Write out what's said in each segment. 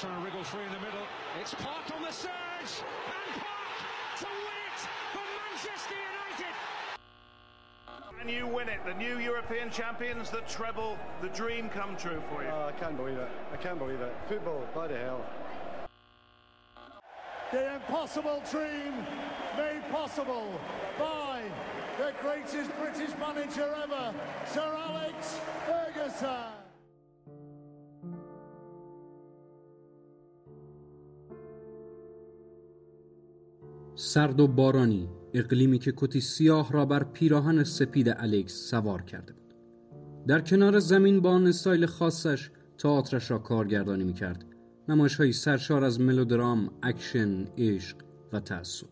trying to wriggle free in the middle. It's Park on the surge, and Park to win it for Manchester United. And you win it, the new European champions, the treble, the dream come true for you. Oh, I can't believe it. I can't believe it. Football, bloody hell. The impossible dream made possible by the greatest British manager ever, سرد و بارانی اقلیمی که کتی سیاه را بر پیراهن سپید الکس سوار کرده بود. در کنار زمین با آن استایل خاصش تئاترش را کارگردانی می‌کرد. نمایش های سرشار از ملودرام، اکشن، عشق و تعصب.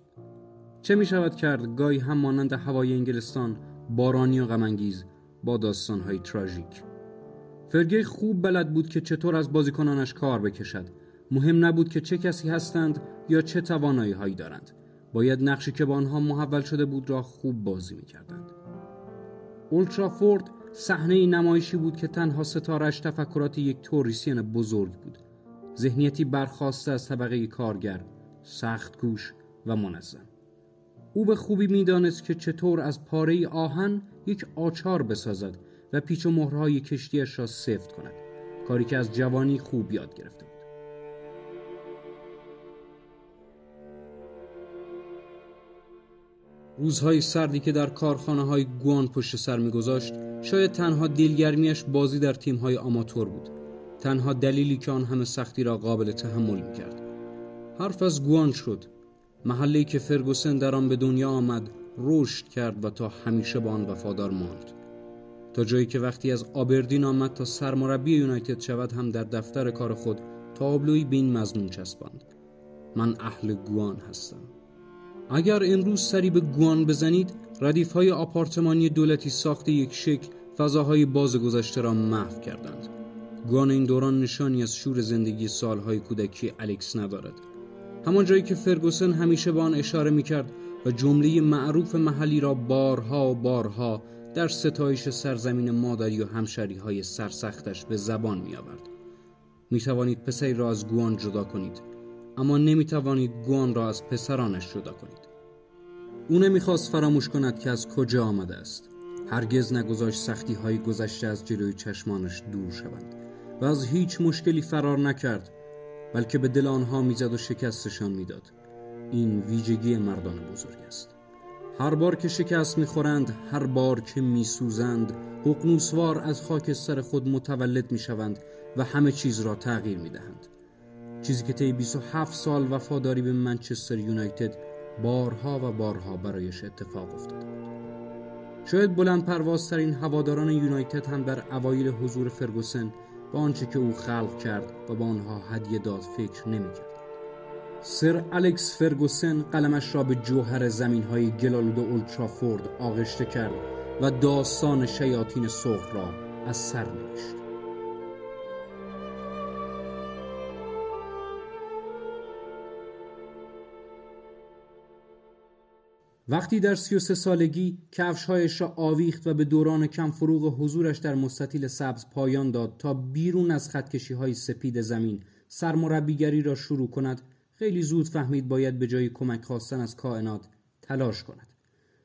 چه می شود کرد گاهی هم مانند هوای انگلستان بارانی و غمانگیز با داستان های تراژیک. فرگی خوب بلد بود که چطور از بازیکنانش کار بکشد. مهم نبود که چه کسی هستند یا چه توانایی هایی دارند. باید نقشی که با آنها محول شده بود را خوب بازی می کردند. اولترافورد صحنه نمایشی بود که تنها ستارش تفکرات یک توریسین بزرگ بود. ذهنیتی برخواسته از طبقه کارگر سخت گوش و منظم. او به خوبی می‌دانست که چطور از پاره آهن یک آچار بسازد و پیچ و مهرهای کشتیش را سفت کند کاری که از جوانی خوب یاد گرفته روزهای سردی که در کارخانه های گوان پشت سر میگذاشت شاید تنها دلگرمیش بازی در تیم های آماتور بود. تنها دلیلی که آن همه سختی را قابل تحمل می‌کرد. حرف از گوان شد. محله که فرگوسن در آن به دنیا آمد رشد کرد و تا همیشه با آن وفادار ماند. تا جایی که وقتی از آبردین آمد تا سرمربی یونایتد شود هم در دفتر کار خود تابلوی به این مضمون چسباند. من اهل گوان هستم. اگر امروز سری به گوان بزنید ردیف های آپارتمانی دولتی ساخت یک شکل فضاهای باز گذشته را محو کردند. گوان این دوران نشانی از شور زندگی سالهای کودکی الکس ندارد. همان جایی که فرگوسن همیشه به آن اشاره می‌کرد و جمله معروف محلی را بارها و بارها در ستایش سرزمین مادری و همشری های سرسختش به زبان می آورد. می توانید پسری را از گوان جدا کنید. اما نمی توانید گوان را از پسرانش جدا کنید. او نمی‌خواست فراموش کند که از کجا آمده است. هرگز نگذاشت سختی های گذشته از جلوی چشمانش دور شوند و از هیچ مشکلی فرار نکرد بلکه به دل آنها می‌زد و شکستشان می‌داد. این ویژگی مردان بزرگ است. هر بار که شکست می‌خورند هر بار که میسوزند حقنوسوار از خاکستر خود متولد می‌شوند و همه چیز را تغییر می‌دهند چیزی که طی 27 سال وفاداری به منچستر یونایتد بارها و بارها برایش اتفاق افتاده بود شاید بلند پروازترین هواداران یونایتد هم در اوایل حضور فرگوسن با آنچه که او خلق کرد و با آنها هدیه داد فکر نمی‌کرد سر الکس فرگوسن قلمش را به جوهر زمین های گلالود اولترافورد آغشته کرد و داستان شیاطین سرخ را از سر نوشت. وقتی در سی و سه سالگی کفشهایش را آویخت و به دوران کم فروغ حضورش در مستطیل سبز پایان داد تا بیرون از خطکشی های سپید زمین سرمربیگری را شروع کند خیلی زود فهمید باید به جای کمک خواستن از کائنات تلاش کند.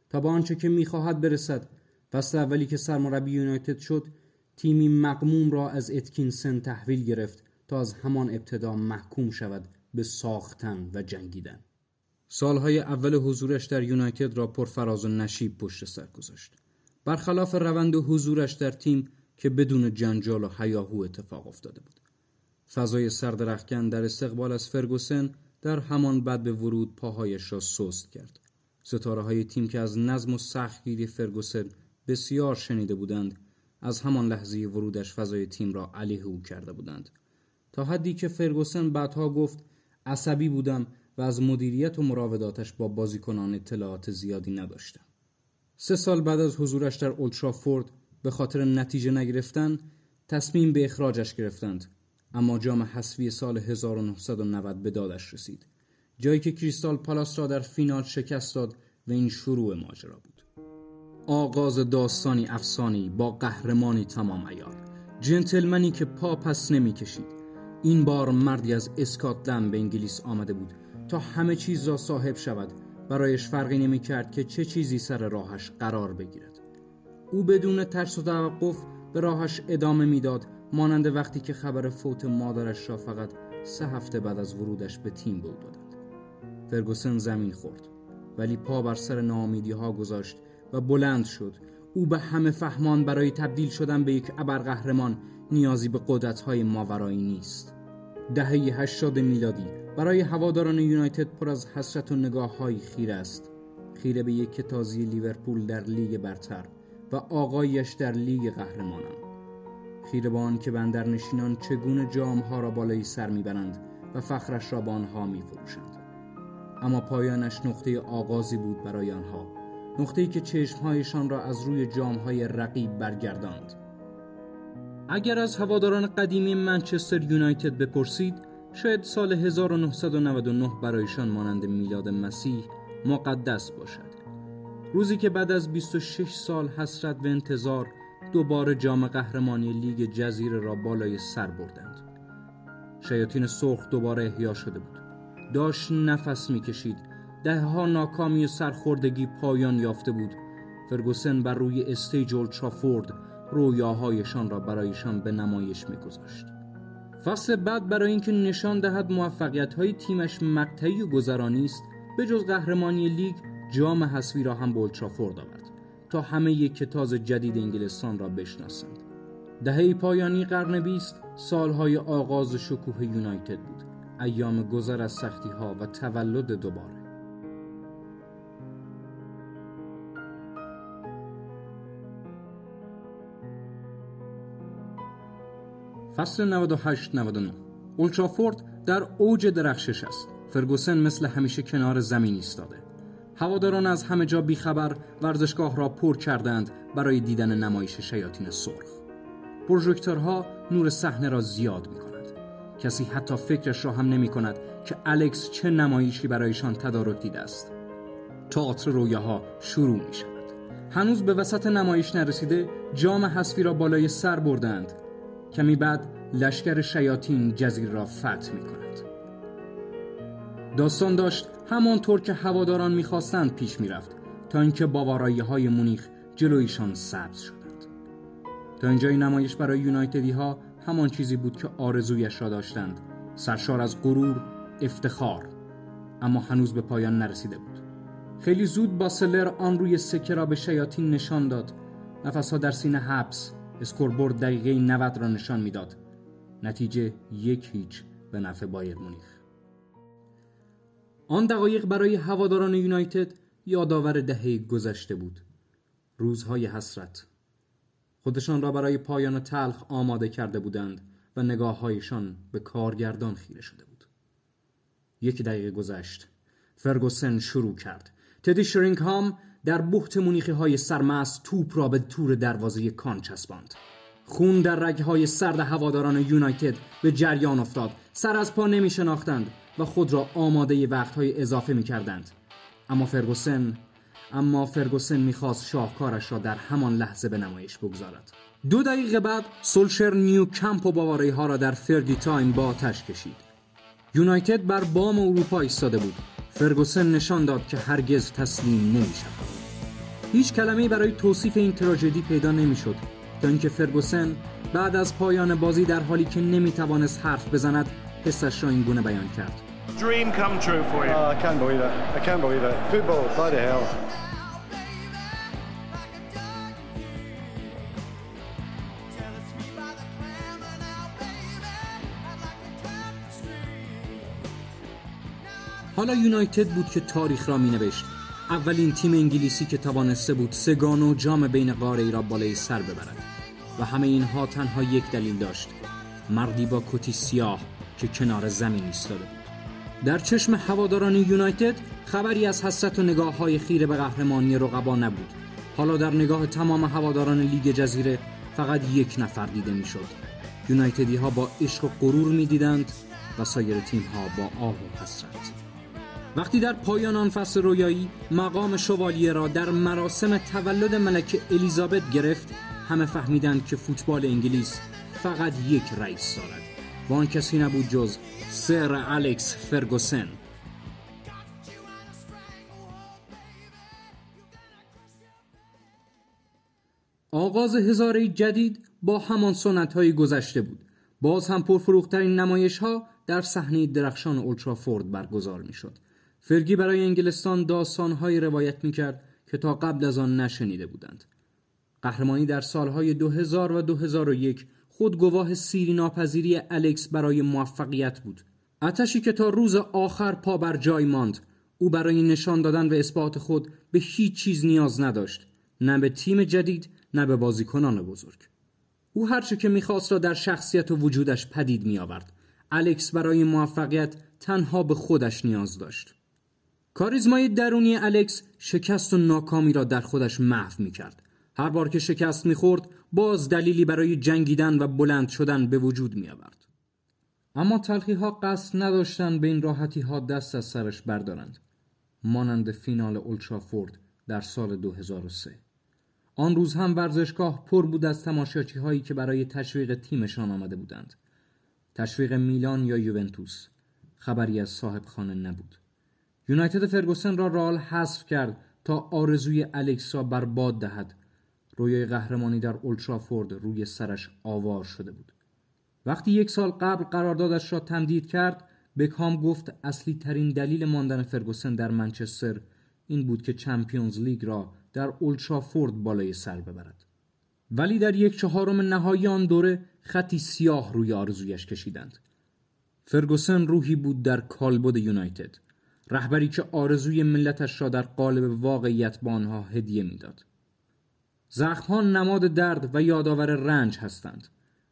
تا به آنچه که می‌خواهد برسد فصل اولی که سرمربی یونایتد شد تیمی مقموم را از اتکینسن تحویل گرفت تا از همان ابتدا محکوم شود به ساختن و جنگیدن. سالهای اول حضورش در یونایتد را پر فراز و نشیب پشت سر گذاشت. برخلاف روند حضورش در تیم که بدون جنجال و حیاهو اتفاق افتاده بود. فضای سردرخکن در استقبال از فرگوسن در همان بد به ورود پاهایش را سست کرد. ستاره های تیم که از نظم و سختگیری فرگوسن بسیار شنیده بودند از همان لحظه ورودش فضای تیم را علیه او کرده بودند. تا حدی که فرگوسن بعدها گفت عصبی بودم و از مدیریت و مراوداتش با بازیکنان اطلاعات زیادی نداشتم سه سال بعد از حضورش در اولترافورد به خاطر نتیجه نگرفتن تصمیم به اخراجش گرفتند. اما جام حذفی سال 1990 به دادش رسید جایی که کریستال پالاس را در فینال شکست داد و این شروع ماجرا بود. آغاز داستانی افسانی با قهرمانی تمام ایار جنتلمنی که پا پس نمی کشید این بار مردی از اسکاتلند به انگلیس آمده بود تا همه چیز را صاحب شود. برایش فرقی نمی کرد که چه چیزی سر راهش قرار بگیرد. او بدون ترس و توقف به راهش ادامه می‌داد مانند وقتی که خبر فوت مادرش را فقط سه هفته بعد از ورودش به تیم بود دادند. فرگوسن زمین خورد ولی پا بر سر نامیدی ها گذاشت و بلند شد. او به همه فهمان برای تبدیل شدن به یک ابرقهرمان نیازی به قدرت‌های ماورایی نیست. دهه 80 میلادی. برای هواداران یونایتد پر از حسرت و نگاه های خیره است. خیره به یک تازی لیورپول در لیگ برتر و آقایش در لیگ قهرمانان. خیره به آن که بندرنشینان چگونه جامها را بالای سر می‌برند و فخرش را به آنها میفروشند. اما پایانش نقطه آغازی بود برای آنها. نقطه‌ای که چشمهایشان را از روی جامهای رقیب برگرداند. اگر از هواداران قدیمی منچستر یونایتد بپرسید شاید سال 1999 برایشان مانند میلاد مسیح مقدس باشد. روزی که بعد از 26 سال حسرت و انتظار دوباره جام قهرمانی لیگ جزیره را بالای سر بردند. شیاطین سرخ دوباره احیا شده بود. داشت نفس می‌کشید. ده ها ناکامی و سرخوردگی پایان یافته بود. فرگوسن بر روی stage اولترافورد رویاهایشان را برایشان به نمایش میگذاشت. فصل بعد برای اینکه نشان دهد موفقیت های تیمش مقطعی و گذرا نیست به جز قهرمانی لیگ جام حسوی را هم به اولترافورد آورد تا همه یکه‌تاز جدید انگلستان را بشناسند. دهه پایانی قرن بیست سالهای آغاز شکوه یونایتد بود. ایام گذر از سختی ها و تولد دوباره. فصل 98-99 اولترافورد در اوج درخشش است. فرگوسن مثل همیشه کنار زمین ایستاده. هواداران از همه جا بیخبر ورزشگاه را پر کردند برای دیدن نمایش شیاطین سرخ. پروژکتورها نور صحنه را زیاد می کند کسی حتی فکرش را هم نمی کند که الکس چه نمایشی برایشان تدارک دیده است. تئاتر رویاها شروع می شود هنوز به وسط نمایش نرسیده جام حذفی را بالای سر بردند. کمی بعد لشکر شیاطین جزیره را فتح می کند. داستان داشت همانطور که هواداران می‌خواستند پیش می‌رفت تا اینکه باوارایی های مونیخ جلویشان سبز شدند. تا اینجای نمایش برای یونایتدی ها همان چیزی بود که آرزویش را داشتند. سرشار از غرور افتخار اما هنوز به پایان نرسیده بود. خیلی زود باسلر آن روی سکه را به شیاطین نشان داد. نفسها در سینه حبس اسکوربورد دقیقه 90 را نشان می‌داد. نتیجه یک هیچ به نفع بایر مونیخ. آن دقایق برای هواداران یونایتد یادآور دهه گذشته بود. روزهای حسرت. خودشان را برای پایان تلخ آماده کرده بودند و نگاههایشان به کارگردان خیره شده بود. یک دقیقه گذشت. فرگوسن شروع کرد. تدی شرینگهام در بهت مونیخی های سرمست توپ را به تور دروازه کان چسباند. خون در رگهای سرد هواداران یونایتد به جریان افتاد. سر از پا نمی شناختند و خود را آماده وقتهای اضافه می کردند اما فرگوسن اما فرگوسن می‌خواست شاهکارش را در همان لحظه به نمایش بگذارد. دو دقیقه بعد سولشر نیو کمپ و باواری ها را در Fergie time به آتش کشید. یونایتد بر بام اروپا ایستاده بود. فرگوسن نشان داد که هرگز تسلیم نمی شود. هیچ کلمه برای توصیف این تراژدی پیدا نمی‌شد تا اینکه فرگوسن بعد از پایان بازی در حالی که نمی توانست حرف بزند حسش را این گونه بیان کرد Dream come true for you. Oh, I can't believe it. I can't believe it. Football, bloody hell. حالا یونایتد بود که تاریخ را می نوشت اولین تیم انگلیسی که توانسته بود سگان و جام بین قاره ای را بالای سر ببرد. و همه اینها تنها یک دلیل داشت. مردی با کتی سیاه که کنار زمین ایستاده بود. در چشم هواداران یونایتد خبری از حسرت و نگاه های خیره به قهرمانی رقبا نبود. حالا در نگاه تمام هواداران لیگ جزیره فقط یک نفر دیده می‌شد. یونایتدی ها با عشق و غرور می‌دیدند و سایر تیم ها با آه و حسرت. وقتی در پایان آن فصل رویایی مقام شوالیه را در مراسم تولد ملکه الیزابت گرفت همه فهمیدند که فوتبال انگلیس فقط یک رئیس دارد. و آن کسی نبود جز سر الکس فرگوسن. آغاز هزاره جدید با همان سنت های گذشته بود. باز هم پرفروخترین نمایش ها در صحنه درخشان اولترافورد برگزار می شد فرگی برای انگلستان داستان های روایت می کرد که تا قبل از آن نشنیده بودند قهرمانی در سالهای 2000 و 2001 خود گواه سیری ناپذیری الکس برای موفقیت بود اتشی که تا روز آخر پا بر جای ماند او برای نشان دادن و اثبات خود به هیچ چیز نیاز نداشت نه به تیم جدید نه به بازیکنان بزرگ او هرچه که می‌خواست را در شخصیت و وجودش پدید می آورد. الکس برای موفقیت تنها به خودش نیاز داشت. کاریزمای درونی الکس شکست و ناکامی را در خودش محو می کرد. هر بار که شکست می خورد باز دلیلی برای جنگیدن و بلند شدن به وجود می آورد. اما تلخی ها قصد نداشتند به این راحتی ها دست از سرش بردارند. مانند فینال اولترافورد در سال 2003. آن روز هم ورزشگاه پر بود از تماشاچی هایی که برای تشویق تیمشان آمده بودند. تشویق میلان یا یوونتوس. خبری از صاحب خانه نبود. یونایتد فرگوسن را رال حذف کرد تا آرزوی الکس را برباد دهد. رویای قهرمانی در اولترافورد روی سرش آوار شده بود. وقتی یک سال قبل قراردادش را تمدید کرد، بکام گفت اصلی ترین دلیل ماندن فرگوسن در منچستر این بود که چمپیونز لیگ را در اولترافورد بالای سر ببرد ولی در یک چهارم نهایی آن دوره خطی سیاه روی آرزویش کشیدند فرگوسن روحی بود در کالبد یونایتد رهبری که آرزوی ملتش را در قالب واقعیت به آنها هدیه می‌داد زخمها نماد درد و یادآور رنج هستند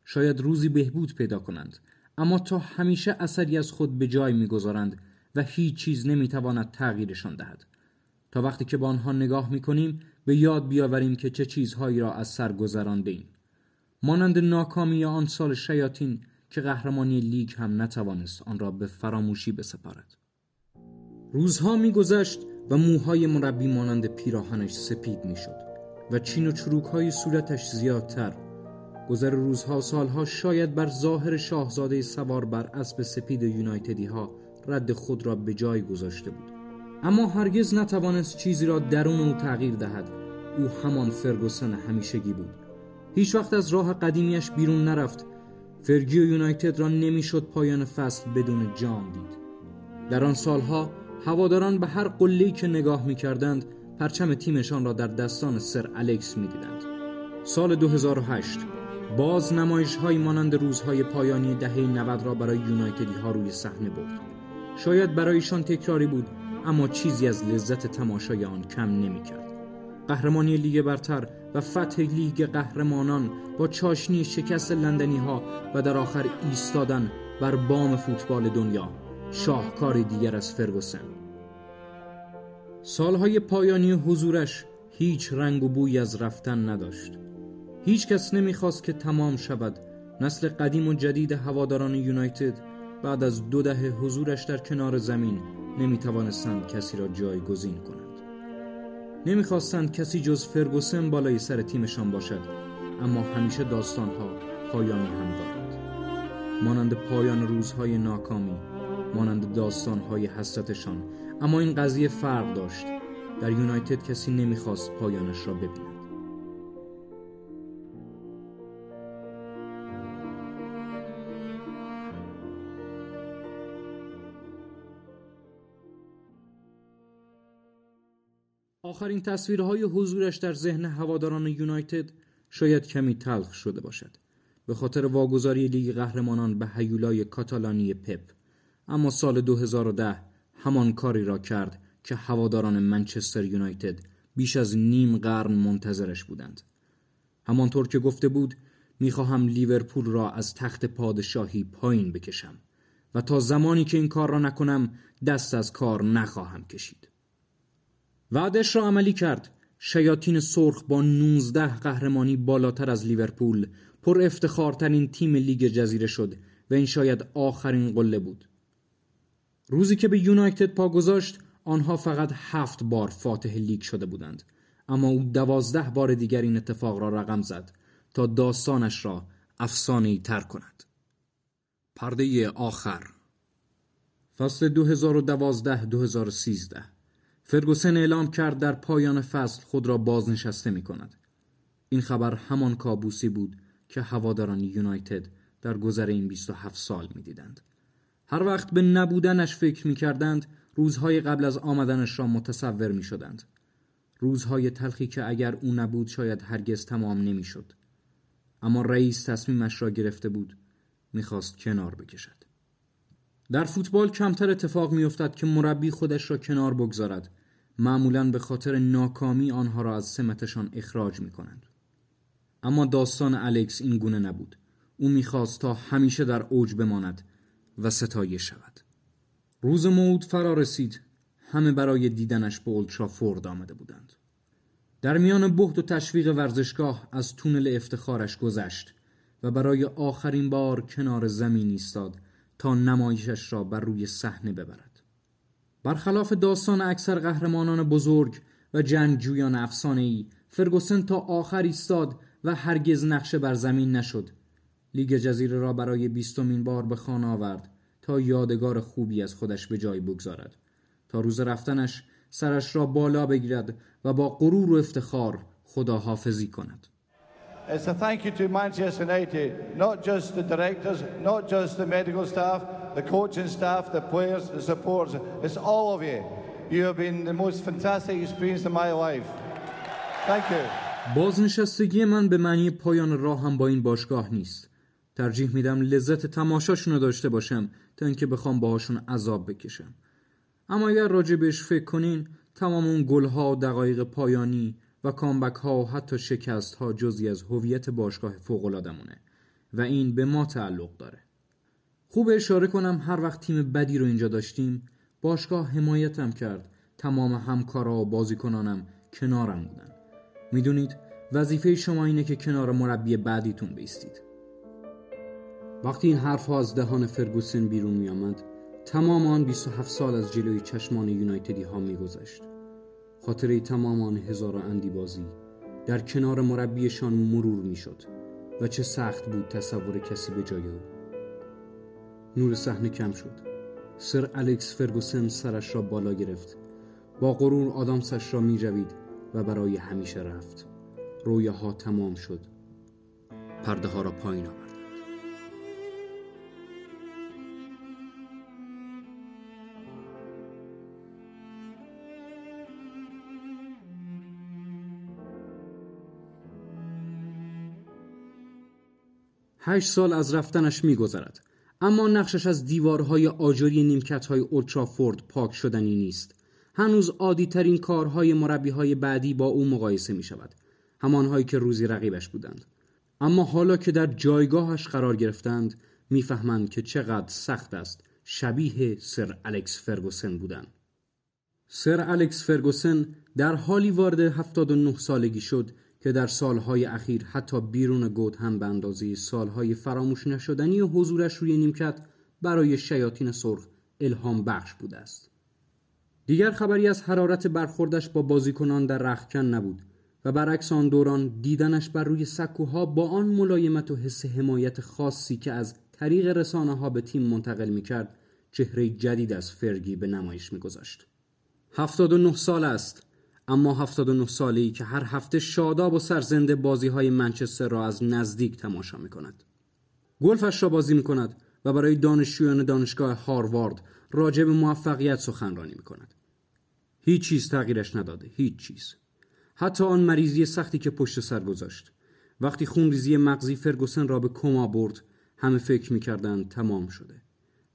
شاید روزی بهبود پیدا کنند اما تا همیشه اثری از خود به جای می‌گذارند و هیچ چیز نمی‌تواند تغییرشان دهد تا وقتی که با آنها نگاه می‌کنیم به یاد بیاوریم که چه چیزهایی را از سر گذرانده ایم. مانند ناکامی آن سال شیاطین که قهرمانی لیگ هم نتوانست آن را به فراموشی بسپارد. روزها میگذشت و موهای مربی مانند پیراهنش سپید می‌شد و چین و چروک های صورتش زیادتر. گذر روزها سالها شاید بر ظاهر شاهزاده سوار بر اسب سپید یونایتدی ها رد خود را به جای گذاشته بود. اما هرگز نتوانست چیزی را درون او تغییر دهد. او همان فرگوسن همیشگی بود. هیچ وقت از راه قدیمیش بیرون نرفت. فرگی و یونایتد را نمی‌شد پایان فصل بدون جام دید. در آن سالها هواداران به هر قله‌ای که نگاه می‌کردند پرچم تیمشان را در دستان سر الکس می‌دیدند سال 2008 باز نمایش های مانند روزهای پایانی دهه 90 را برای یونایتدی ها روی صحنه برد شاید برایشان تکراری بود اما چیزی از لذت تماشای آن کم نمی کرد. قهرمانی لیگ برتر و فتح لیگ قهرمانان با چاشنی شکست لندنی ها و در آخر ایستادن بر بام فوتبال دنیا شاهکار دیگر از فرگوسن. سالهای پایانی حضورش هیچ رنگ و بوی از رفتن نداشت. هیچ کس نمی‌خواست که تمام شود نسل قدیم و جدید هواداران یونایتد بعد از دو دهه حضورش در کنار زمین نمی توانستند کسی را جایگزین کنند. نمی‌خواستند کسی جز فرگوسن بالای سر تیمشان باشد اما همیشه داستانها پایانی هم دارد. مانند پایان روزهای ناکامی مانند داستانهای حسرتشان. اما این قضیه فرق داشت. در یونایتد کسی نمی‌خواست پایانش را ببیند. آخرین تصویرهای حضورش در ذهن هواداران یونایتد شاید کمی تلخ شده باشد. به خاطر واگذاری لیگ قهرمانان به هیولای کاتالانی پپ. اما سال 2010 همان کاری را کرد که هواداران منچستر یونایتد بیش از نیم قرن منتظرش بودند. همانطور که گفته بود می‌خواهم لیورپول را از تخت پادشاهی پایین بکشم و تا زمانی که این کار را نکنم دست از کار نخواهم کشید. وعدش را عملی کرد. شیاطین سرخ با 19 قهرمانی بالاتر از لیورپول پر افتخارترین تیم لیگ جزیره شد و این شاید آخرین قله بود. روزی که به یونایتد پا گذاشت آنها فقط هفت بار فاتح لیگ شده بودند اما او دوازده بار دیگر این اتفاق را رقم زد تا داستانش را افسانه تر کند پرده آخر فصل 2012-2013 فرگوسن اعلام کرد در پایان فصل خود را بازنشسته می کند. این خبر همان کابوسی بود که هواداران یونایتد در گذر این 27 سال می دیدند. هر وقت به نبودنش فکر می کردند روزهای قبل از آمدنش را متصور می شدند. روزهای تلخی که اگر او نبود شاید هرگز تمام نمی شد. اما رئیس تصمیمش را گرفته بود می‌خواست کنار بکشد در فوتبال کمتر اتفاق میافتد که مربی خودش را کنار بگذارد معمولا به خاطر ناکامی آنها را از سمتشان اخراج می کنند. اما داستان الکس این گونه نبود او می‌خواست تا همیشه در اوج بماند و ستایه شود. روز موعود فرا رسید. همه برای دیدنش به اولترافورد آمده بودند. در میان بهد و تشویق ورزشگاه از تونل افتخارش گذشت و برای آخرین بار کنار زمین ایستاد تا نمایشش را بر روی صحنه ببرد. برخلاف داستان اکثر قهرمانان بزرگ و جنگجویان افسانه ای فرگوسن تا آخر ایستاد و هرگز نقشه بر زمین نشد. لیگ جزیره را برای بیستمین بار به خانه آورد تا یادگار خوبی از خودش به جای بگذارد تا روز رفتنش سرش را بالا بگیرد و با غرور و افتخار خداحافظی کند It's a thank you to Manchester United, not just the directors, not just the medical staff, the coaching staff, the players, the supporters. It's all of you. You have been the most fantastic experience of my life. Thank you. بازنشستگی من به معنی پایان راه هم با این باشگاه نیست. ترجیح میدم لذت تماشاشون رو داشته باشم تا اینکه بخوام باهاشون عذاب بکشم. اما اگر راجع بهش فکر کنین تمام اون گلها و دقایق پایانی و کامبک ها و حتی شکست ها جزی از هویت باشگاه فوق و این به ما تعلق داره. خوب اشاره کنم هر وقت تیم بدی رو اینجا داشتیم باشگاه حمایتم کرد تمام همکارا و بازیکنانم کنارم بودن می‌دونید وظیفه شما اینه که کنار مربی بعدیتون بیستید وقتی این حرف ها از دهان فرگوسن بیرون می آمد تمام آن 27 سال از جلوی چشمان یونایتدی ها می گذشت خاطره تمام آن هزار اندی بازی در کنار مربیشان مرور می شد و چه سخت بود تصور کسی به جای او. نور صحنه کم شد. سر الکس فرگوسن سرش را بالا گرفت. با غرور آدامسش را می جوید و برای همیشه رفت. رویاها تمام شد. پرده ها را پایین آورد. هشت سال از رفتنش میگذرد. اما نقشش از دیوارهای آجری نیمکتهای اولترافورد پاک شدنی نیست. هنوز عادی ترین کارهای مربی های بعدی با او مقایسه می شود همانهایی که روزی رقیبش بودند. اما حالا که در جایگاهش قرار گرفتند می‌فهمند که چقدر سخت است شبیه سر الکس فرگوسن بودن. سر الکس فرگوسن در حالی وارد 79 سالگی شد که در سالهای اخیر حتی بیرون گود هم به اندازه سالهای فراموش نشدنی و حضورش روی نیمکت برای شیاطین سرخ الهام بخش بوده است. دیگر خبری از حرارت برخوردش با بازیکنان در رختکن نبود و برعکس آن دوران دیدنش بر روی سکوها با آن ملایمت و حس حمایت خاصی که از طریق رسانه ها به تیم منتقل می کرد چهره جدید از فرگی به نمایش می گذاشت. 79 سال است اما 79 ساله ای که هر هفته شاداب و سرزنده بازی های منچستر را از نزدیک تماشا می کند. گلفش را بازی می کند و برای دانشجویان دانشگاه هاروارد راجع به موفقیت سخنرانی می کند. هیچ چیز تغییرش نداده. هیچ چیز. حتی آن مریضی سختی که پشت سر گذاشت. وقتی خونریزی مغزی فرگوسن را به کما برد همه فکر می‌کردند تمام شده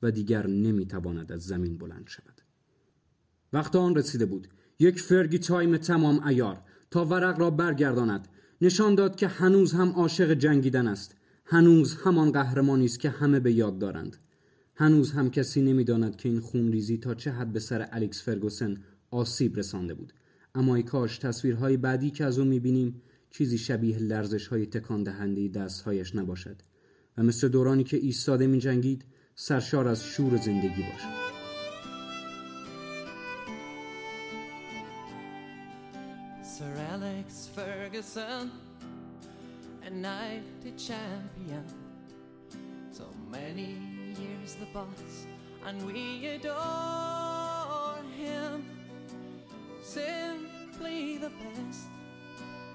و دیگر نمی‌تواند از زمین بلند شود. وقت آن رسیده بود یک فرگی تایم تمام ایار تا ورق را برگرداند. نشان داد که هنوز هم عاشق جنگیدن است. هنوز همان قهرمانی است که همه به یاد دارند. هنوز هم کسی نمی‌داند که این خونریزی تا چه حد به سر الکس فرگوسن آسیب رسانده بود. اما ای کاش تصویرهای بعدی که از او می‌بینیم چیزی شبیه لرزش های تکان دهنده دستهایش نباشد. و مثل دورانی که ایستاده می جنگید سرشار از شور زندگی باشد. Ferguson, a night champion. So many years the boss, and we adore him. Simply the best,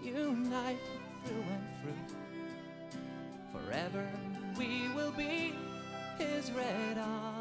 unite through and through. Forever we will be his red army.